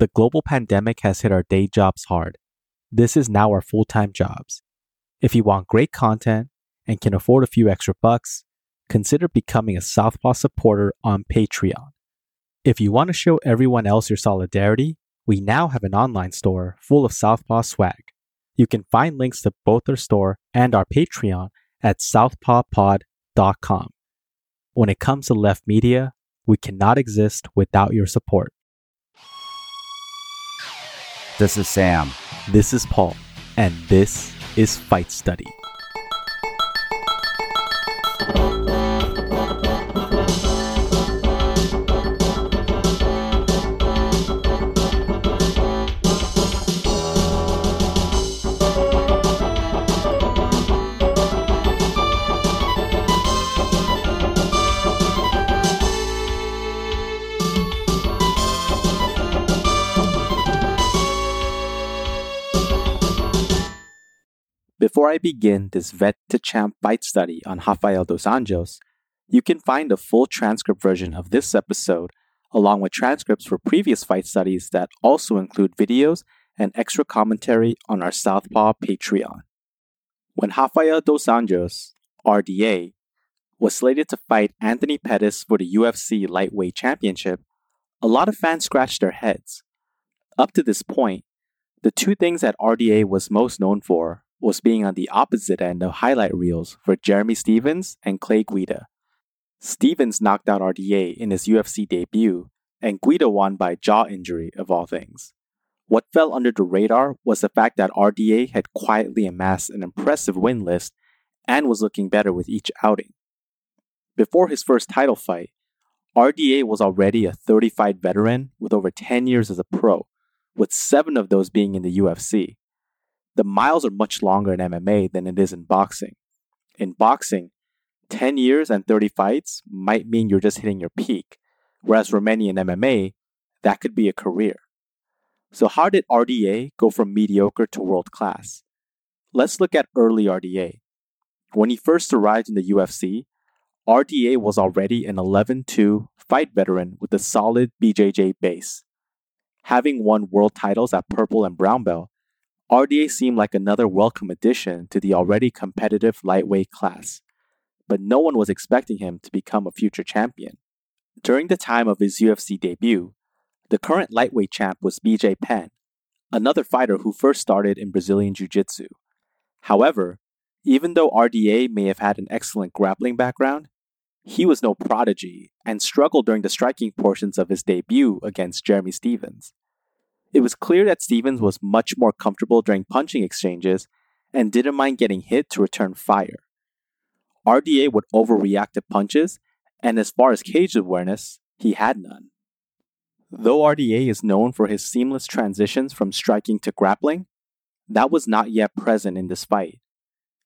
The global pandemic has hit our day jobs hard. This is now our full time jobs. If you want great content and can afford a few extra bucks, consider becoming a Southpaw supporter on Patreon. If you want to show everyone else your solidarity, we now have an online store full of Southpaw swag. You can find links to both our store and our Patreon at southpawpod.com. When it comes to left media, we cannot exist without your support. This is Sam. This is Paul, and this is Fight Study. Before I begin this vet to champ fight study on Rafael dos Anjos, you can find a full transcript version of this episode along with transcripts for previous fight studies that also include videos and extra commentary on our Southpaw Patreon. When Rafael dos Anjos, RDA, was slated to fight Anthony Pettis for the UFC Lightweight Championship, a lot of fans scratched their heads. Up to this point, the two things that RDA was most known for was being on the opposite end of highlight reels for Jeremy Stephens and Clay Guida. Stephens knocked out RDA in his UFC debut, and Guida won by jaw injury, of all things. What fell under the radar was the fact that RDA had quietly amassed an impressive win list and was looking better with each outing. Before his first title fight, RDA was already a 30 fight veteran with over 10 years as a pro, with seven of those being in the UFC the miles are much longer in MMA than it is in boxing. In boxing, 10 years and 30 fights might mean you're just hitting your peak, whereas for many in MMA, that could be a career. So, how did RDA go from mediocre to world class? Let's look at early RDA. When he first arrived in the UFC, RDA was already an 11 2 fight veteran with a solid BJJ base. Having won world titles at purple and brown belt, RDA seemed like another welcome addition to the already competitive lightweight class, but no one was expecting him to become a future champion. During the time of his UFC debut, the current lightweight champ was BJ Penn, another fighter who first started in Brazilian Jiu Jitsu. However, even though RDA may have had an excellent grappling background, he was no prodigy and struggled during the striking portions of his debut against Jeremy Stephens. It was clear that Stephens was much more comfortable during punching exchanges and didn't mind getting hit to return fire. RDA would overreact to punches, and as far as cage awareness, he had none. Though RDA is known for his seamless transitions from striking to grappling, that was not yet present in this fight.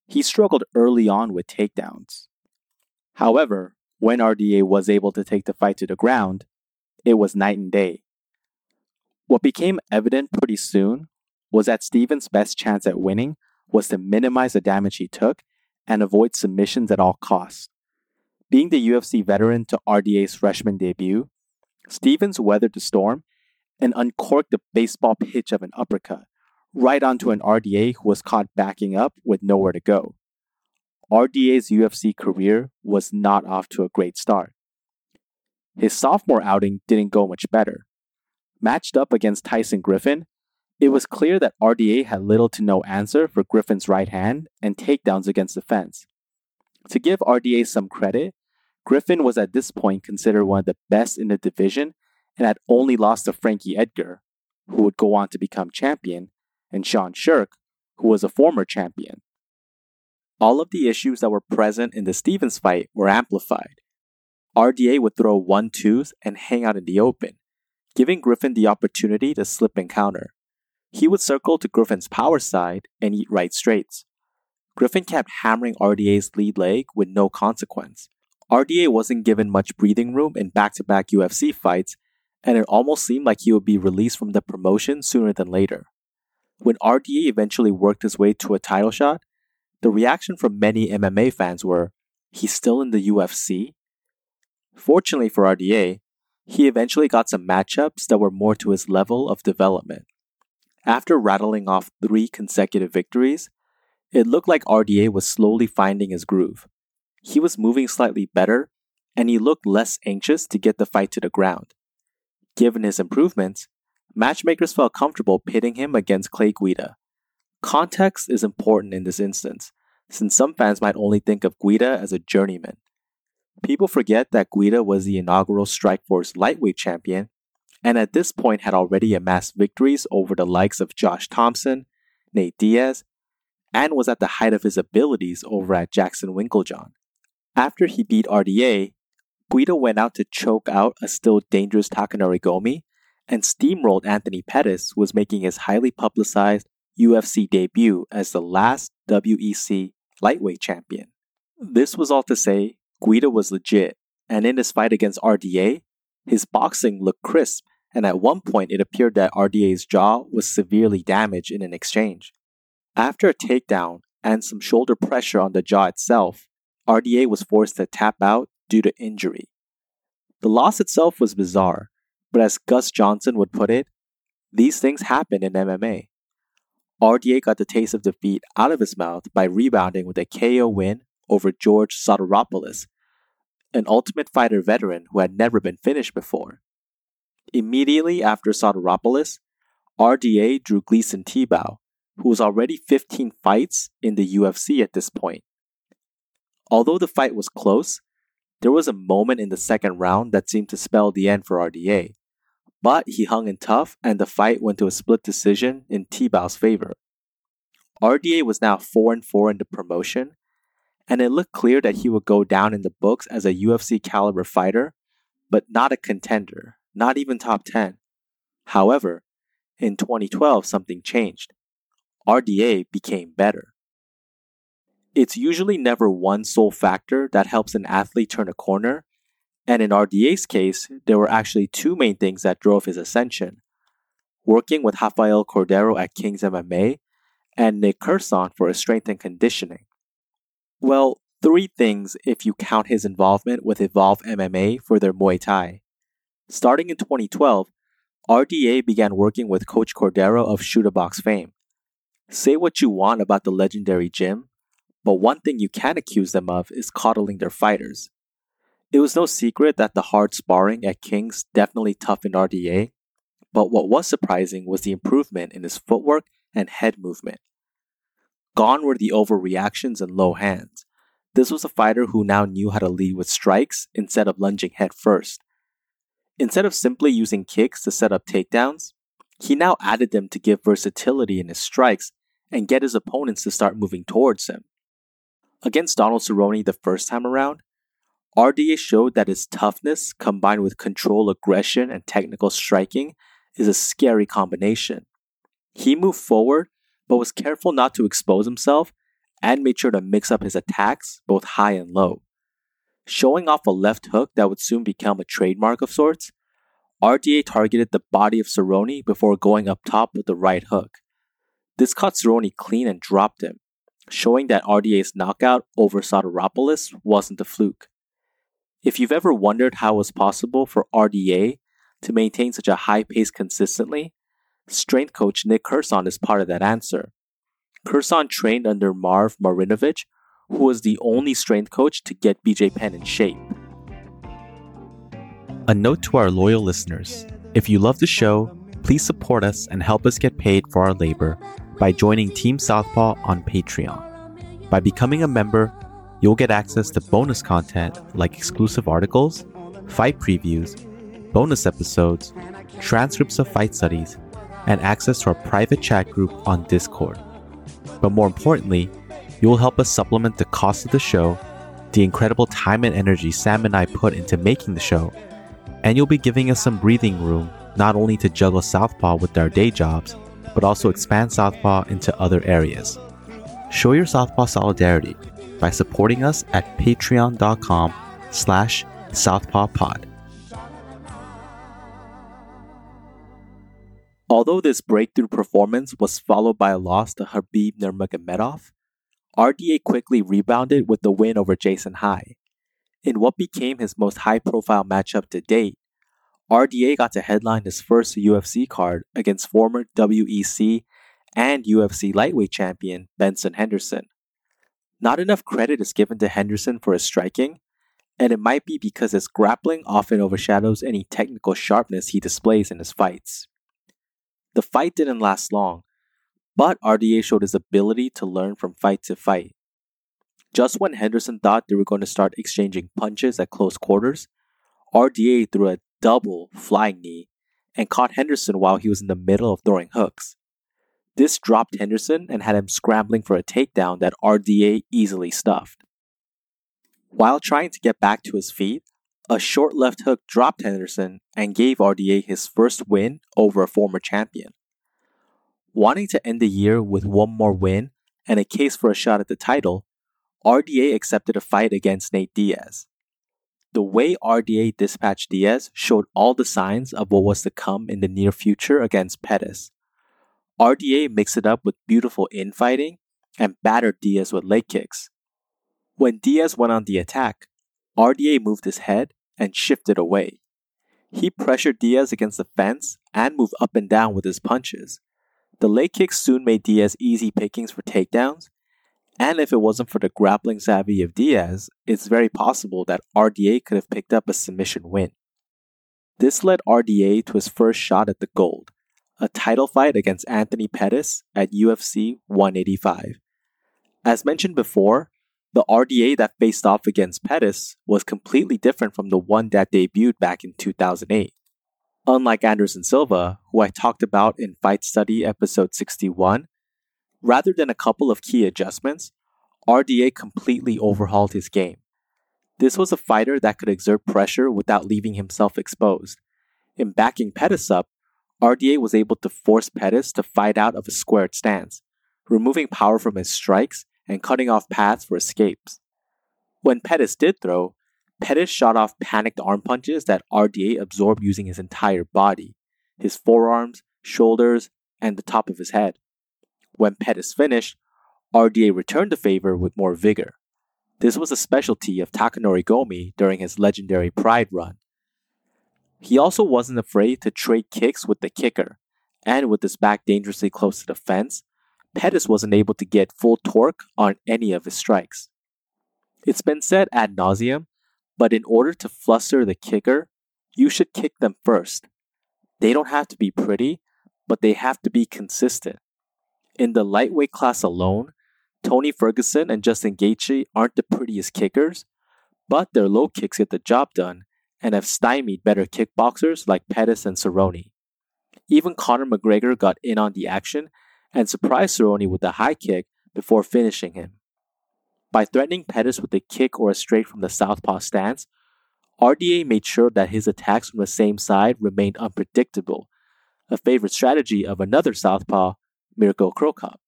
He struggled early on with takedowns. However, when RDA was able to take the fight to the ground, it was night and day. What became evident pretty soon was that Stephens' best chance at winning was to minimize the damage he took and avoid submissions at all costs. Being the UFC veteran to RDA's freshman debut, Stephens weathered the storm and uncorked the baseball pitch of an uppercut right onto an RDA who was caught backing up with nowhere to go. RDA's UFC career was not off to a great start. His sophomore outing didn't go much better. Matched up against Tyson Griffin, it was clear that RDA had little to no answer for Griffin's right hand and takedowns against the fence. To give RDA some credit, Griffin was at this point considered one of the best in the division and had only lost to Frankie Edgar, who would go on to become champion, and Sean Sherk, who was a former champion. All of the issues that were present in the Stephens fight were amplified. RDA would throw one twos and hang out in the open, giving Griffin the opportunity to slip and counter. He would circle to Griffin's power side and eat right straights. Griffin kept hammering RDA's lead leg with no consequence. RDA wasn't given much breathing room in back to back UFC fights, and it almost seemed like he would be released from the promotion sooner than later. When RDA eventually worked his way to a title shot, the reaction from many MMA fans were, He's still in the UFC? Fortunately for RDA, he eventually got some matchups that were more to his level of development. After rattling off three consecutive victories, it looked like RDA was slowly finding his groove. He was moving slightly better, and he looked less anxious to get the fight to the ground. Given his improvements, matchmakers felt comfortable pitting him against Clay Guida. Context is important in this instance, since some fans might only think of Guida as a journeyman. People forget that Guida was the inaugural Strikeforce lightweight champion, and at this point had already amassed victories over the likes of Josh Thomson, Nate Diaz, and was at the height of his abilities over at Jackson Winkeljohn. After he beat RDA, Guida went out to choke out a still dangerous Takanori Gomi and steamrolled Anthony Pettis, was making his highly publicized UFC debut as the last WEC lightweight champion. This was all to say, Guida was legit, and in his fight against RDA, his boxing looked crisp, and at one point it appeared that RDA's jaw was severely damaged in an exchange. After a takedown and some shoulder pressure on the jaw itself, RDA was forced to tap out due to injury. The loss itself was bizarre, but as Gus Johnson would put it, these things happen in MMA. RDA got the taste of defeat out of his mouth by rebounding with a KO win over George Sotiropoulos, an Ultimate Fighter veteran who had never been finished before. Immediately after Sotiropoulos, RDA drew Gleison Tibau, who was already 15 fights in the UFC at this point. Although the fight was close, there was a moment in the second round that seemed to spell the end for RDA. But he hung in tough, and the fight went to a split decision in Tibau's favor. RDA was now 4 and 4 in the promotion, and it looked clear that he would go down in the books as a UFC caliber fighter, but not a contender, not even top 10. However, in 2012, something changed. RDA became better. It's usually never one sole factor that helps an athlete turn a corner, and in RDA's case, there were actually two main things that drove his ascension working with Rafael Cordeiro at King's MMA and Nick Curson for his strength and conditioning. Well, three things if you count his involvement with Evolve MMA for their Muay Thai. Starting in 2012, RDA began working with Coach Cordeiro of Chute Boxe fame. Say what you want about the legendary gym, but one thing you can accuse them of is coddling their fighters. It was no secret that the hard sparring at King's definitely toughened RDA, but what was surprising was the improvement in his footwork and head movement. Gone were the overreactions and low hands. This was a fighter who now knew how to lead with strikes instead of lunging head first. Instead of simply using kicks to set up takedowns, he now added them to give versatility in his strikes and get his opponents to start moving towards him. Against Donald Cerrone the first time around, RDA showed that his toughness combined with control aggression and technical striking is a scary combination. He moved forward, but was careful not to expose himself and made sure to mix up his attacks, both high and low. Showing off a left hook that would soon become a trademark of sorts, RDA targeted the body of Cerrone before going up top with the right hook. This caught Cerrone clean and dropped him, showing that RDA's knockout over Sotiropoulos wasn't a fluke. If you've ever wondered how it was possible for RDA to maintain such a high pace consistently, strength coach Nick Curson is part of that answer. Curson trained under Marv Marinovich, who was the only strength coach to get BJ Penn in shape. A note to our loyal listeners if you love the show, please support us and help us get paid for our labor by joining Team Southpaw on Patreon. By becoming a member, you'll get access to bonus content like exclusive articles, fight previews, bonus episodes, transcripts of fight studies, and access to our private chat group on Discord. But more importantly, you will help us supplement the cost of the show, the incredible time and energy Sam and I put into making the show, and you'll be giving us some breathing room not only to juggle Southpaw with our day jobs, but also expand Southpaw into other areas. Show your Southpaw solidarity by supporting us at patreon.com slash southpawpod. Although this breakthrough performance was followed by a loss to Khabib Nurmagomedov, RDA quickly rebounded with the win over Jason High. In what became his most high profile matchup to date, RDA got to headline his first UFC card against former WEC and UFC lightweight champion Benson Henderson. Not enough credit is given to Henderson for his striking, and it might be because his grappling often overshadows any technical sharpness he displays in his fights. The fight didn't last long, but RDA showed his ability to learn from fight to fight. Just when Henderson thought they were going to start exchanging punches at close quarters, RDA threw a double flying knee and caught Henderson while he was in the middle of throwing hooks. This dropped Henderson and had him scrambling for a takedown that RDA easily stuffed. While trying to get back to his feet, a short left hook dropped Henderson and gave RDA his first win over a former champion. Wanting to end the year with one more win and a case for a shot at the title, RDA accepted a fight against Nate Diaz. The way RDA dispatched Diaz showed all the signs of what was to come in the near future against Pettis. RDA mixed it up with beautiful infighting and battered Diaz with leg kicks. When Diaz went on the attack, RDA moved his head and shifted away. He pressured Diaz against the fence and moved up and down with his punches. The leg kicks soon made Diaz easy pickings for takedowns, and if it wasn't for the grappling savvy of Diaz, it's very possible that RDA could have picked up a submission win. This led RDA to his first shot at the gold, a title fight against Anthony Pettis at UFC 185. As mentioned before, the RDA that faced off against Pettis was completely different from the one that debuted back in 2008. Unlike Anderson Silva, who I talked about in Fight Study episode 61, rather than a couple of key adjustments, RDA completely overhauled his game. This was a fighter that could exert pressure without leaving himself exposed. In backing Pettis up, RDA was able to force Pettis to fight out of a squared stance, removing power from his strikes and cutting off paths for escapes. When Pettis did throw, Pettis shot off panicked arm punches that RDA absorbed using his entire body, his forearms, shoulders, and the top of his head. When Pettis finished, RDA returned the favor with more vigor. This was a specialty of Takanori Gomi during his legendary Pride run. He also wasn't afraid to trade kicks with the kicker, and with his back dangerously close to the fence, Pettis wasn't able to get full torque on any of his strikes. It's been said ad nauseum, but in order to fluster the kicker, you should kick them first. They don't have to be pretty, but they have to be consistent. In the lightweight class alone, Tony Ferguson and Justin Gaethje aren't the prettiest kickers, but their low kicks get the job done and have stymied better kickboxers like Pettis and Cerrone. Even Conor McGregor got in on the action and surprised Cerrone with a high kick before finishing him. By threatening Pettis with a kick or a straight from the southpaw stance, RDA made sure that his attacks from the same side remained unpredictable, a favorite strategy of another southpaw, Mirko Cro Cop.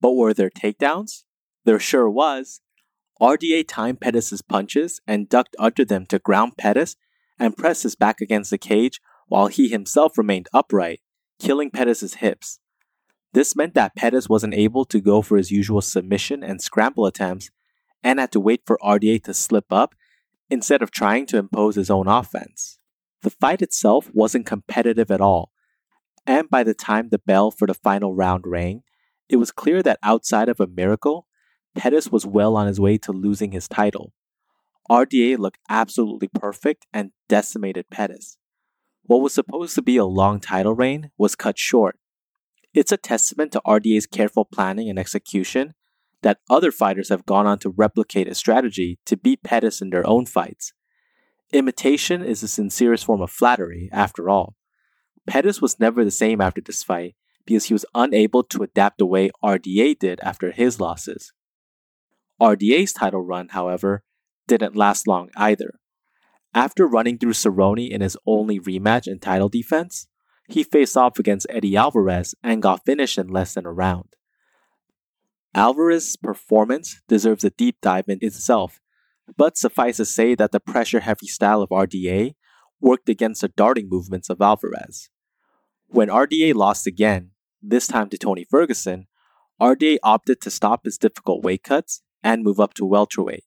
But were there takedowns? There sure was. RDA timed Pettis' punches and ducked under them to ground Pettis and press his back against the cage while he himself remained upright, killing Pettis' hips. This meant that Pettis wasn't able to go for his usual submission and scramble attempts and had to wait for RDA to slip up instead of trying to impose his own offense. The fight itself wasn't competitive at all, and by the time the bell for the final round rang, it was clear that outside of a miracle, Pettis was well on his way to losing his title. RDA looked absolutely perfect and decimated Pettis. What was supposed to be a long title reign was cut short it's a testament to RDA's careful planning and execution that other fighters have gone on to replicate a strategy to beat Pettis in their own fights. Imitation is the sincerest form of flattery, after all. Pettis was never the same after this fight because he was unable to adapt the way RDA did after his losses. RDA's title run, however, didn't last long either. After running through Cerrone in his only rematch and title defense, he faced off against Eddie Alvarez and got finished in less than a round. Alvarez's performance deserves a deep dive in itself, but suffice to say that the pressure heavy style of RDA worked against the darting movements of Alvarez. When RDA lost again, this time to Tony Ferguson, RDA opted to stop his difficult weight cuts and move up to welterweight.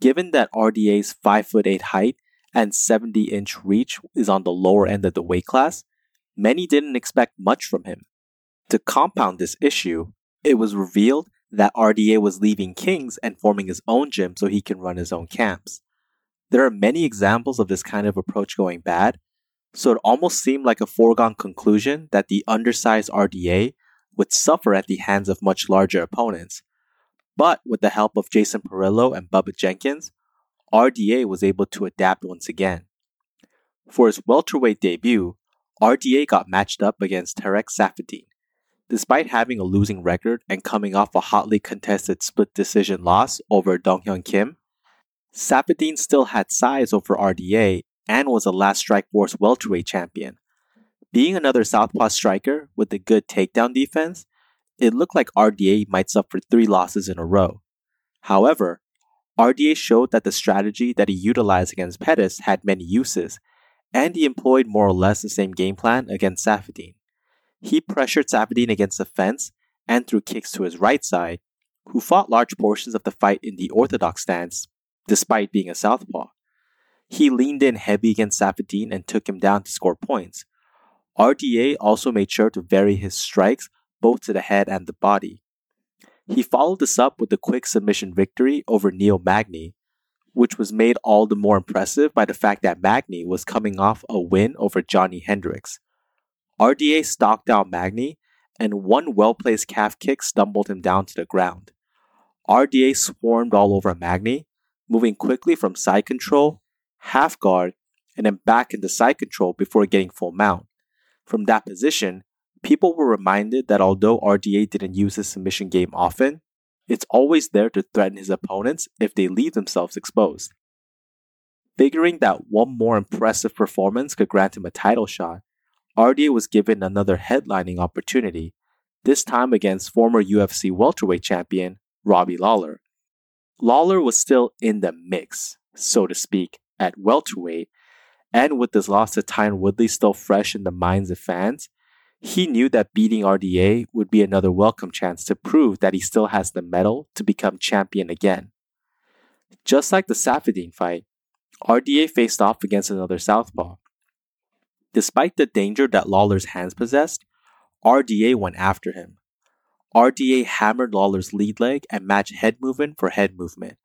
Given that RDA's 5'8 height and 70 inch reach is on the lower end of the weight class, many didn't expect much from him. To compound this issue, it was revealed that RDA was leaving Kings and forming his own gym so he can run his own camps. There are many examples of this kind of approach going bad, so it almost seemed like a foregone conclusion that the undersized RDA would suffer at the hands of much larger opponents. But with the help of Jason Parillo and Bubba Jenkins, RDA was able to adapt once again. For his welterweight debut, RDA got matched up against Tarec Saffiedine. Despite having a losing record and coming off a hotly contested split decision loss over Donghyun Kim, Saffiedine still had size over RDA and was a last Strikeforce welterweight champion. Being another southpaw striker with a good takedown defense, it looked like RDA might suffer three losses in a row. However, RDA showed that the strategy that he utilized against Pettis had many uses, and he employed more or less the same game plan against Saffiedine. He pressured Saffiedine against the fence and threw kicks to his right side, who fought large portions of the fight in the orthodox stance, despite being a southpaw. He leaned in heavy against Saffiedine and took him down to score points. RDA also made sure to vary his strikes both to the head and the body. He followed this up with a quick submission victory over Neil Magny, which was made all the more impressive by the fact that Magny was coming off a win over Johnny Hendricks. RDA stalked out Magny, and one well placed calf kick stumbled him down to the ground. RDA swarmed all over Magny, moving quickly from side control, half guard, and then back into side control before getting full mount. From that position, people were reminded that although RDA didn't use his submission game often, it's always there to threaten his opponents if they leave themselves exposed. Figuring that one more impressive performance could grant him a title shot, RDA was given another headlining opportunity, this time against former UFC welterweight champion Robbie Lawler. Lawler was still in the mix, so to speak, at welterweight, and with this loss to Tyron Woodley still fresh in the minds of fans, he knew that beating RDA would be another welcome chance to prove that he still has the mettle to become champion again. Just like the Saffiedine fight, RDA faced off against another southpaw. Despite the danger that Lawler's hands possessed, RDA went after him. RDA hammered Lawler's lead leg and matched head movement for head movement.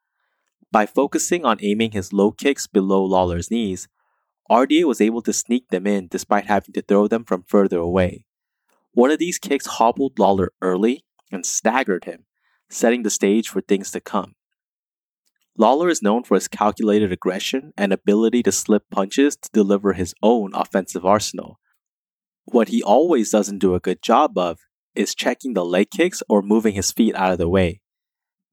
By focusing on aiming his low kicks below Lawler's knees, RDA was able to sneak them in despite having to throw them from further away. One of these kicks hobbled Lawler early and staggered him, setting the stage for things to come. Lawler is known for his calculated aggression and ability to slip punches to deliver his own offensive arsenal. What he always doesn't do a good job of is checking the leg kicks or moving his feet out of the way.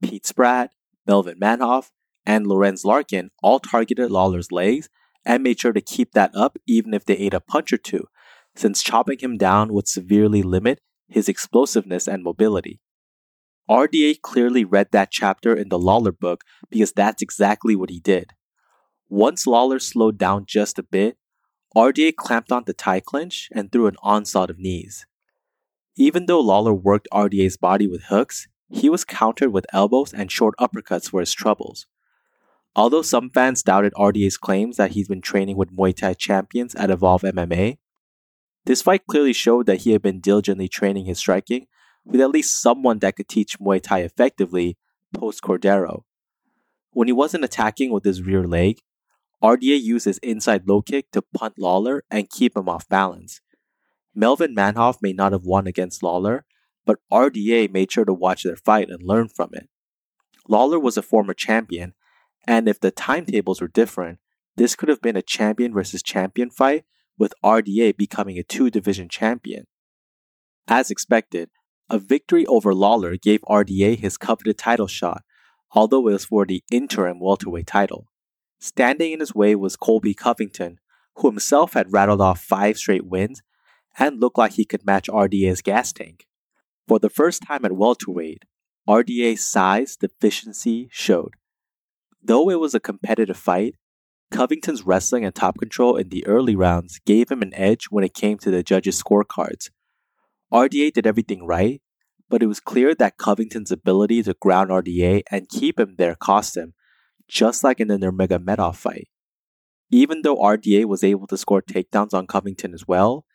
Pete Spratt, Melvin Manhoef, and Lorenz Larkin all targeted Lawler's legs and made sure to keep that up even if they ate a punch or two, since chopping him down would severely limit his explosiveness and mobility. RDA clearly read that chapter in the Lawler book because that's exactly what he did. Once Lawler slowed down just a bit, RDA clamped on the Thai clinch and threw an onslaught of knees. Even though Lawler worked RDA's body with hooks, he was countered with elbows and short uppercuts for his troubles. Although some fans doubted RDA's claims that he's been training with Muay Thai champions at Evolve MMA, this fight clearly showed that he had been diligently training his striking with at least someone that could teach Muay Thai effectively post Cordeiro. When he wasn't attacking with his rear leg, RDA used his inside low kick to punt Lawler and keep him off balance. Melvin Manhoef may not have won against Lawler, but RDA made sure to watch their fight and learn from it. Lawler was a former champion and if the timetables were different, this could have been a champion versus champion fight with RDA becoming a two division champion. As expected, a victory over Lawler gave RDA his coveted title shot, although it was for the interim welterweight title. Standing in his way was Colby Covington, who himself had rattled off five straight wins and looked like he could match RDA's gas tank. For the first time at welterweight, RDA's size deficiency showed. Though it was a competitive fight, Covington's wrestling and top control in the early rounds gave him an edge when it came to the judges' scorecards. RDA did everything right, but it was clear that Covington's ability to ground RDA and keep him there cost him, just like in the Nurmagomedov fight. Even though RDA was able to score takedowns on Covington as well,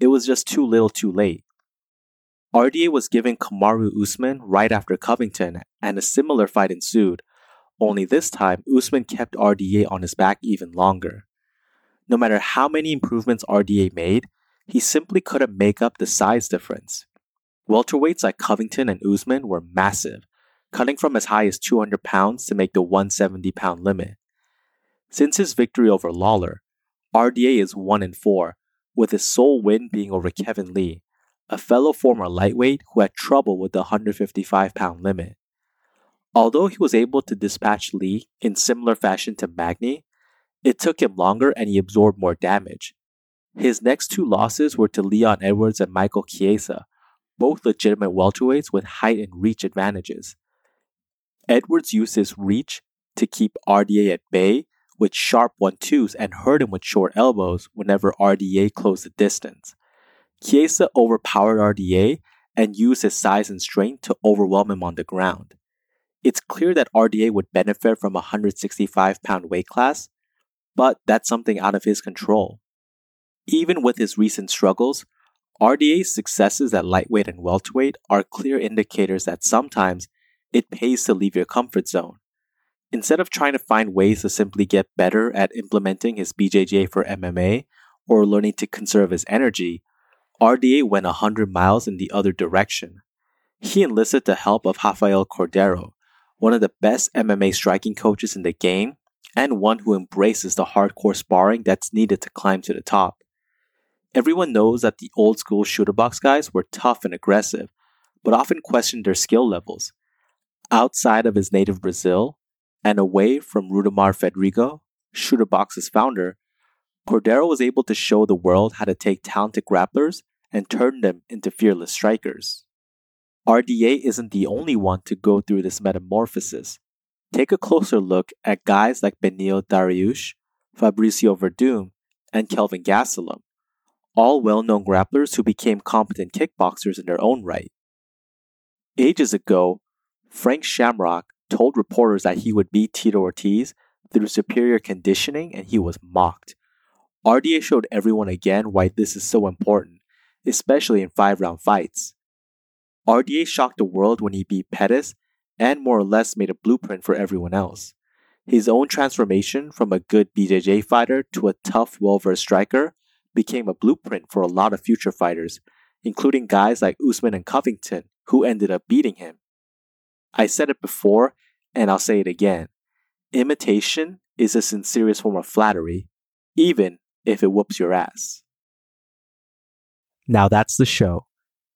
it was just too little too late. RDA was given Kamaru Usman right after Covington, and a similar fight ensued, only this time Usman kept RDA on his back even longer. No matter how many improvements RDA made, he simply couldn't make up the size difference. Welterweights like Covington and Usman were massive, cutting from as high as 200 pounds to make the 170 pound limit. Since his victory over Lawler, RDA is 1 in 4, with his sole win being over Kevin Lee, a fellow former lightweight who had trouble with the 155 pound limit. Although he was able to dispatch Lee in similar fashion to Magny, it took him longer and he absorbed more damage. His next two losses were to Leon Edwards and Michael Chiesa, both legitimate welterweights with height and reach advantages. Edwards used his reach to keep RDA at bay with sharp one-twos and hurt him with short elbows whenever RDA closed the distance. Chiesa overpowered RDA and used his size and strength to overwhelm him on the ground. It's clear that RDA would benefit from a 165 pound weight class, but that's something out of his control. Even with his recent struggles, RDA's successes at lightweight and welterweight are clear indicators that sometimes it pays to leave your comfort zone. Instead of trying to find ways to simply get better at implementing his BJJ for MMA or learning to conserve his energy, RDA went 100 miles in the other direction. He enlisted the help of Rafael Cordeiro, one of the best MMA striking coaches in the game and one who embraces the hardcore sparring that's needed to climb to the top. Everyone knows that the old school Chute Boxe guys were tough and aggressive, but often questioned their skill levels. Outside of his native Brazil, and away from Rudimar Fedrigo, Chute Boxe's founder, Cordeiro was able to show the world how to take talented grapplers and turn them into fearless strikers. RDA isn't the only one to go through this metamorphosis. Take a closer look at guys like Beneil Dariush, Fabricio Werdum, and Kelvin Gastelum, all well known grapplers who became competent kickboxers in their own right. Ages ago, Frank Shamrock told reporters that he would beat Tito Ortiz through superior conditioning and he was mocked. RDA showed everyone again why this is so important, especially in five round fights. RDA shocked the world when he beat Pettis and more or less made a blueprint for everyone else. His own transformation from a good BJJ fighter to a tough, well versed striker became a blueprint for a lot of future fighters, including guys like Usman and Covington, who ended up beating him. I said it before, and I'll say it again. Imitation is the sincerest form of flattery, even if it whoops your ass. Now that's the show.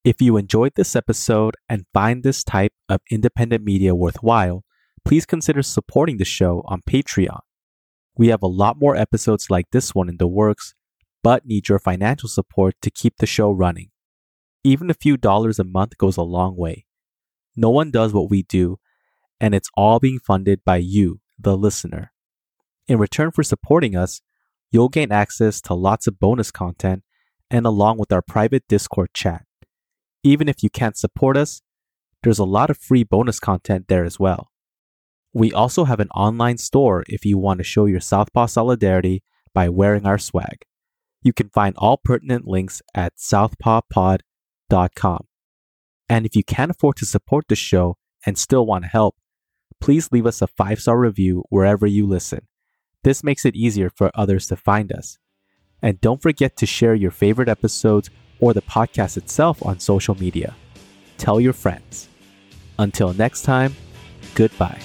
If you enjoyed this episode and find this type of independent media worthwhile, please consider supporting the show on Patreon. We have a lot more episodes like this one in the works, but need your financial support to keep the show running. Even a few dollars a month goes a long way. No one does what we do, and it's all being funded by you, the listener. In return for supporting us, you'll gain access to lots of bonus content and along with our private Discord chat. Even if you can't support us, there's a lot of free bonus content there as well. We also have an online store if you want to show your Southpaw solidarity by wearing our swag. You can find all pertinent links at southpawpod.com. And if you can't afford to support the show and still want to help, please leave us a five star review wherever you listen. This makes it easier for others to find us. And don't forget to share your favorite episodes or the podcast itself on social media. Tell your friends. Until next time, goodbye.